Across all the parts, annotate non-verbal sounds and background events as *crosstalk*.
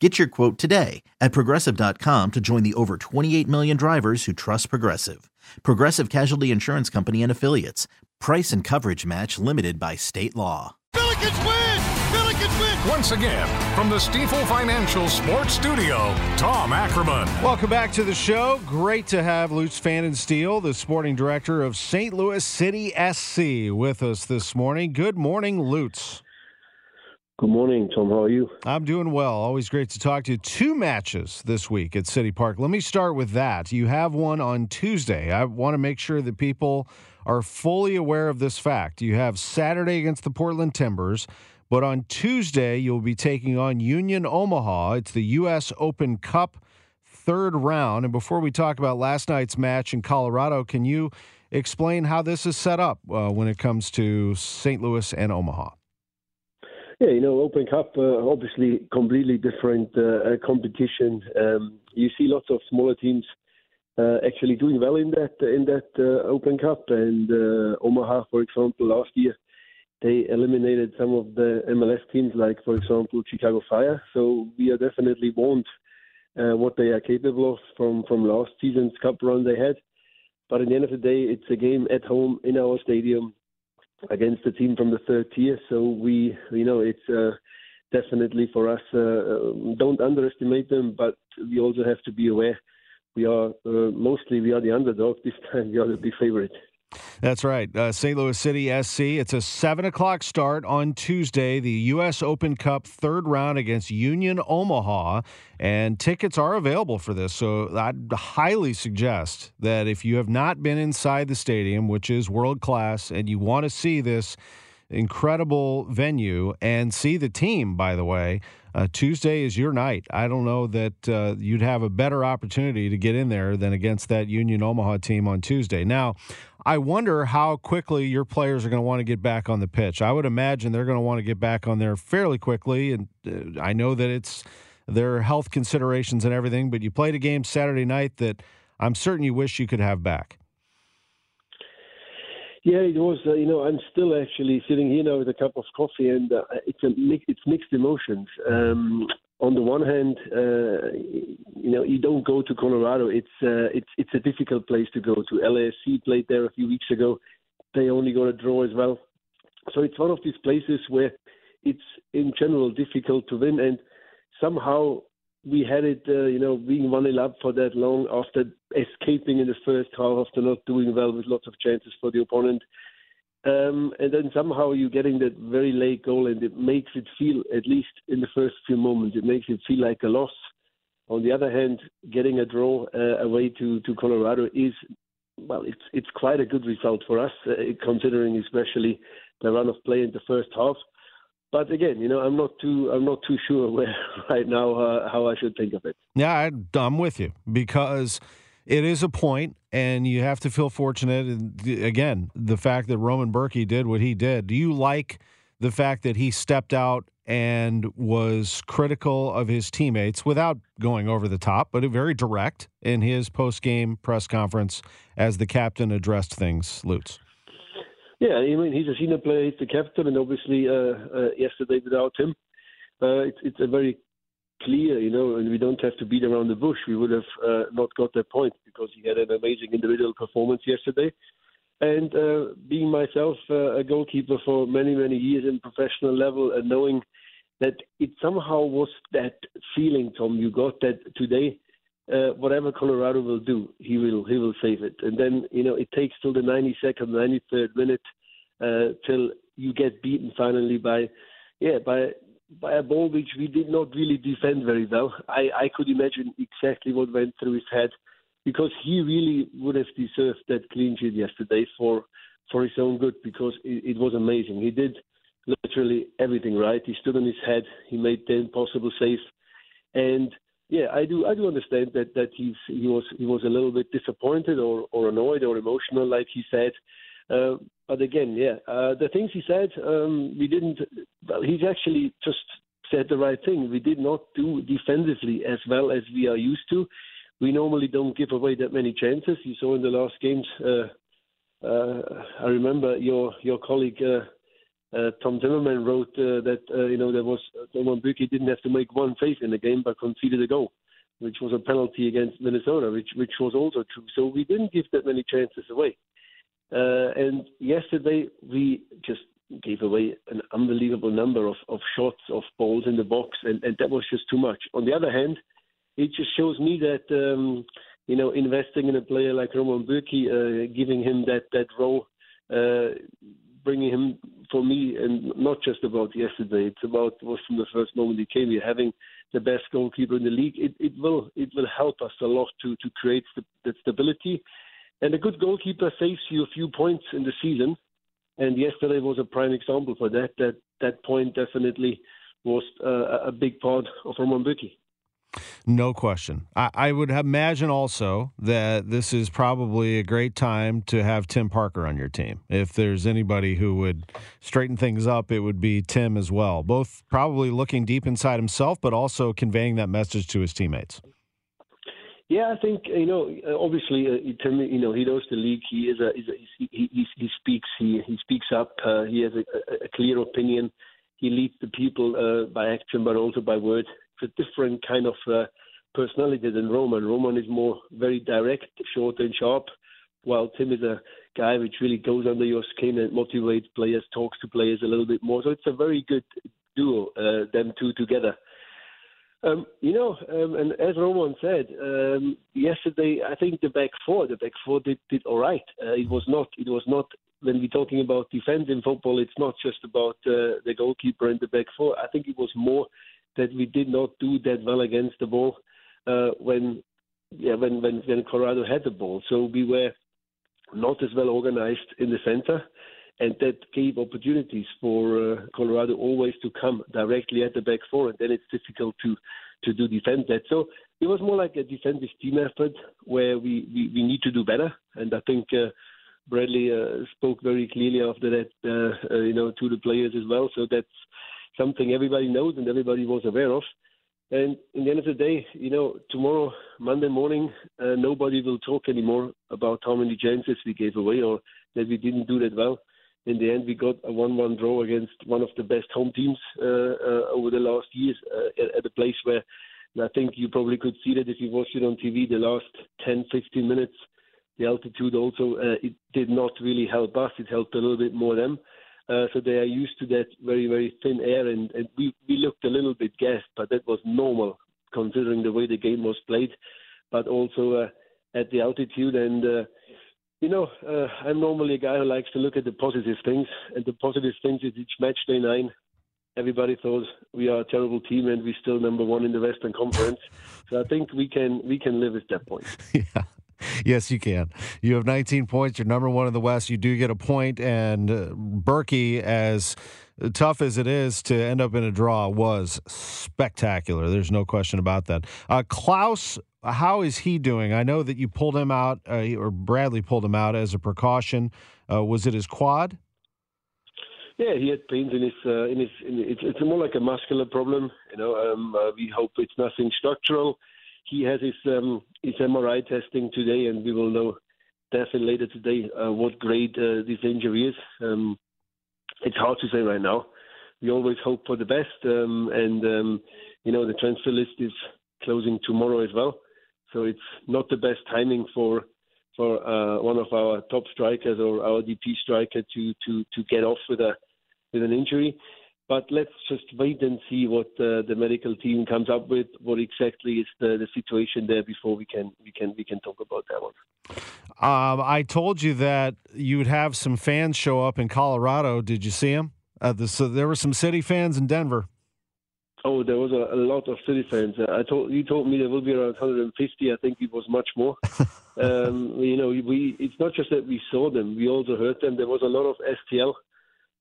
Get your quote today at progressive.com to join the over 28 million drivers who trust Progressive. Progressive Casualty Insurance Company and Affiliates. Price and coverage match limited by state law. Billikens win! Billikens win! Once again, from the Stifel Financial Sports Studio, Tom Ackerman. Welcome back to the show. Great to have Lutz Pfannenstiel, the sporting director of St. Louis City SC, with us this morning. Good morning, Lutz. Good morning, Tom. How are you? I'm doing well. Always great to talk to you. Two matches this week at City Park. Let me start with that. You have one on Tuesday. I want to make sure that people are fully aware of this fact. You have Saturday against the Portland Timbers, but on Tuesday, you'll be taking on Union Omaha. It's the U.S. Open Cup third round. And before we talk about last night's match in Colorado, can you explain how this is set up uh, when it comes to St. Louis and Omaha? Yeah, you know, Open Cup, uh, obviously completely different uh, competition. Um, you see lots of smaller teams uh, actually doing well in that in that uh, Open Cup, and uh, Omaha, for example, last year they eliminated some of the MLS teams, like for example Chicago Fire. So we are definitely warned uh, what they are capable of from from last season's Cup run they had. But at the end of the day, it's a game at home in our stadium against a team from the third tier. So we, you know, it's uh, definitely for us. Uh, don't underestimate them, but we also have to be aware. We are uh, mostly we are the underdog *laughs* this time. We are the big favorite. That's right. Uh, St. Louis City SC. It's a 7 o'clock start on Tuesday, the U.S. Open Cup third round against Union Omaha. And tickets are available for this. So I'd highly suggest that if you have not been inside the stadium, which is world class, and you want to see this incredible venue and see the team, by the way, uh, Tuesday is your night. I don't know that uh, you'd have a better opportunity to get in there than against that Union Omaha team on Tuesday. Now, I wonder how quickly your players are going to want to get back on the pitch. I would imagine they're going to want to get back on there fairly quickly. And uh, I know that it's their health considerations and everything, but you played a game Saturday night that I'm certain you wish you could have back. Yeah, it was. Uh, you know, I'm still actually sitting here now with a cup of coffee, and uh, it's a it's mixed emotions. Um, on the one hand, uh, you know, you don't go to Colorado. It's uh, it's it's a difficult place to go to. LAFC played there a few weeks ago. They only got a draw as well. So it's one of these places where it's in general difficult to win, and somehow we had it, uh, you know, being one nil up for that long after escaping in the first half after not doing well with lots of chances for the opponent. Um, and then somehow you're getting that very late goal, and it makes it feel, at least in the first few moments, it makes it feel like a loss. On the other hand, getting a draw uh, away to, to Colorado is, well, it's it's quite a good result for us, uh, considering especially the run of play in the first half but again, you know, I'm not too I'm not too sure *laughs* where right now uh, how I should think of it. Yeah, I'm with you because it is a point, and you have to feel fortunate. And again, the fact that Roman Bürki did what he did. Do you like the fact that he stepped out and was critical of his teammates without going over the top, but very direct in his post game press conference as the captain addressed things, Lutz? Yeah, I mean he's a senior player, he's the captain, and obviously uh, uh, yesterday without him, uh, it's it's a very clear, you know, and we don't have to beat around the bush. We would have uh, not got that point because he had an amazing individual performance yesterday. And uh, being myself uh, a goalkeeper for many many years in professional level, and knowing that it somehow was that feeling, Tom, you got that today uh, whatever Colorado will do, he will he will save it. And then you know it takes till the 92nd, 93rd minute uh, till you get beaten finally by yeah by by a ball which we did not really defend very well. I I could imagine exactly what went through his head because he really would have deserved that clean sheet yesterday for for his own good because it, it was amazing. He did literally everything right. He stood on his head. He made the impossible save, and yeah, I do. I do understand that that he's he was he was a little bit disappointed or or annoyed or emotional, like he said. Uh, but again, yeah, uh, the things he said, um, we didn't. Well, he's actually just said the right thing. We did not do defensively as well as we are used to. We normally don't give away that many chances. You saw in the last games. Uh, uh, I remember your your colleague uh, uh, Tom Timmermann wrote uh, that uh, you know there was Roman Bürki didn't have to make one save in the game, but conceded a goal, which was a penalty against Minnesota, which which was also true. So we didn't give that many chances away. Uh, and yesterday we just gave away an unbelievable number of, of shots of balls in the box, and, and that was just too much. On the other hand, it just shows me that um, you know investing in a player like Roman Bürki, uh, giving him that that role. Uh, bringing him for me, and not just about yesterday. It's about was from the first moment he came here, having the best goalkeeper in the league. It, it will it will help us a lot to to create that stability. And a good goalkeeper saves you a few points in the season. And yesterday was a prime example for that. That that point definitely was uh, a big part of Roman Bürki. No question. I, I, would imagine also that this is probably a great time to have Tim Parker on your team. If there's anybody who would straighten things up, it would be Tim as well. Both probably looking deep inside himself, but also conveying that message to his teammates. Yeah, I think you know. Obviously, uh, Tim, you know, he knows the league. He is a, is a he, he, he speaks he he speaks up. Uh, he has a, a clear opinion. He leads the people uh, by action, but also by word a different kind of uh, personality than Roman. Roman is more very direct, short and sharp, while Tim is a guy which really goes under your skin and motivates players, talks to players a little bit more. So it's a very good duo, uh, them two together. Um, you know, um, and as Roman said um, yesterday, I think the back four, the back four did, did all right. Uh, it was not, it was not. When we're talking about defense in football, it's not just about uh, the goalkeeper and the back four. I think it was more that we did not do that well against the ball uh, when yeah when, when when Colorado had the ball. So we were not as well organized in the center, and that gave opportunities for uh, Colorado always to come directly at the back four, and then it's difficult to to do defend that. So it was more like a defensive team effort where we we, we need to do better, and I think. Uh, Bradley uh, spoke very clearly after that, uh, uh, you know, to the players as well. So that's something everybody knows and everybody was aware of. And in the end of the day, you know, tomorrow, Monday morning, uh, nobody will talk anymore about how many chances we gave away or that we didn't do that well. In the end, we got a 1-1 draw against one of the best home teams uh, uh, over the last years uh, at, at a place where I think you probably could see that if you watched it on TV the last 10, 15 minutes. The altitude also uh, it did not really help us. It helped a little bit more them. Uh, so they are used to that very, very thin air, and, and we, we looked a little bit gassed, but that was normal considering the way the game was played, but also uh, at the altitude. And, uh, you know, uh, I'm normally a guy who likes to look at the positive things, and the positive things is each match day nine. Everybody thought we are a terrible team, and we're still number one in the Western Conference. So I think we can we can live at that point. *laughs* yeah. *laughs* Yes, you can. You have 19 points. You're number one in the West. You do get a point, and uh, Bürki, as tough as it is to end up in a draw, was spectacular. There's no question about that. Uh, Klauss, how is he doing? I know that you pulled him out, uh, or Bradley pulled him out as a precaution. Uh, was it his quad? Yeah, he had pains in his uh, in his. In, it's, it's more like a muscular problem. You know, um, uh, we hope it's nothing structural he has his um, his MRI testing today, and we will know definitely later today uh, what grade uh, this injury is. Um, it's hard to say right now. We always hope for the best, um, and um, you know the transfer list is closing tomorrow as well, so it's not the best timing for for uh, one of our top strikers or our DP striker to to to get off with a with an injury. But let's just wait and see what uh, the medical team comes up with. What exactly is the, the situation there before we can we can we can talk about that one. Um, I told you that you would have some fans show up in Colorado. Did you see them? Uh, the, so there were some city fans in Denver. Oh, there was a, a lot of city fans. Uh, I told you told me there will be around 150. I think it was much more. *laughs* um, you know, we it's not just that we saw them; we also heard them. There was a lot of STL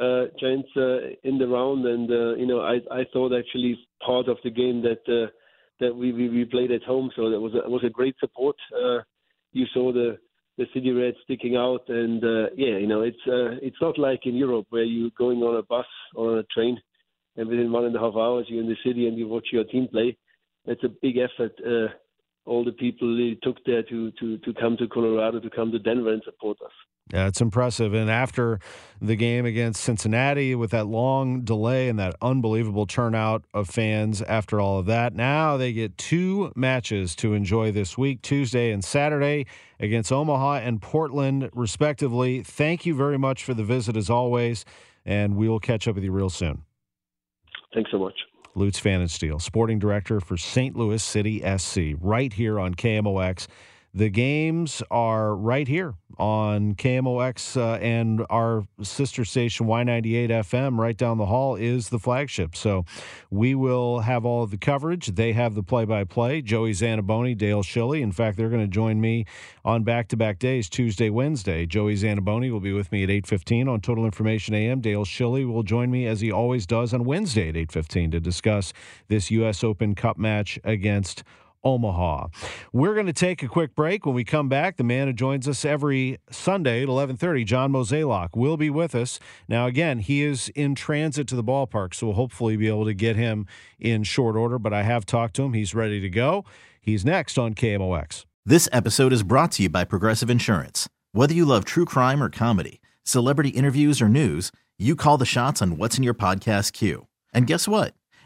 uh, Giants uh, in the round, and uh, you know I I thought actually part of the game that uh, that we, we we played at home, so that was a, was a great support. Uh, you saw the the city red sticking out, and uh, yeah, you know it's it's not like in Europe where you're going on a bus or on a train, and within one and a half hours you're in the city and you watch your team play. It's a big effort. All the people really took there to to to come to Colorado, to come to Denver and support us. Yeah, it's impressive. And after the game against Cincinnati, with that long delay and that unbelievable turnout of fans after all of that, now they get two matches to enjoy this week Tuesday and Saturday against Omaha and Portland, respectively. Thank you very much for the visit, as always. And we will catch up with you real soon. Thanks so much. Lutz Pfannenstiel, sporting director for St. Louis City SC, right here on KMOX. The games are right here on KMOX uh, and our sister station Y98 FM right down the hall is the flagship. So we will have all of the coverage. They have the play by play. Joey Zanaboni, Dale Schilly. In fact, they're going to join me on back to back days, Tuesday, Wednesday. Joey Zanaboni will be with me at 8.15 on Total Information AM. Dale Schilly will join me as he always does on Wednesday at 8.15 to discuss this U.S. Open Cup match against Omaha. We're going to take a quick break. When we come back, the man who joins us every Sunday at 11:30, John Mozeliak, will be with us. Now, again, he is in transit to the ballpark, so we'll hopefully be able to get him in short order. But I have talked to him; he's ready to go. He's next on KMOX. This episode is brought to you by Progressive Insurance. Whether you love true crime or comedy, celebrity interviews or news, you call the shots on what's in your podcast queue. And guess what?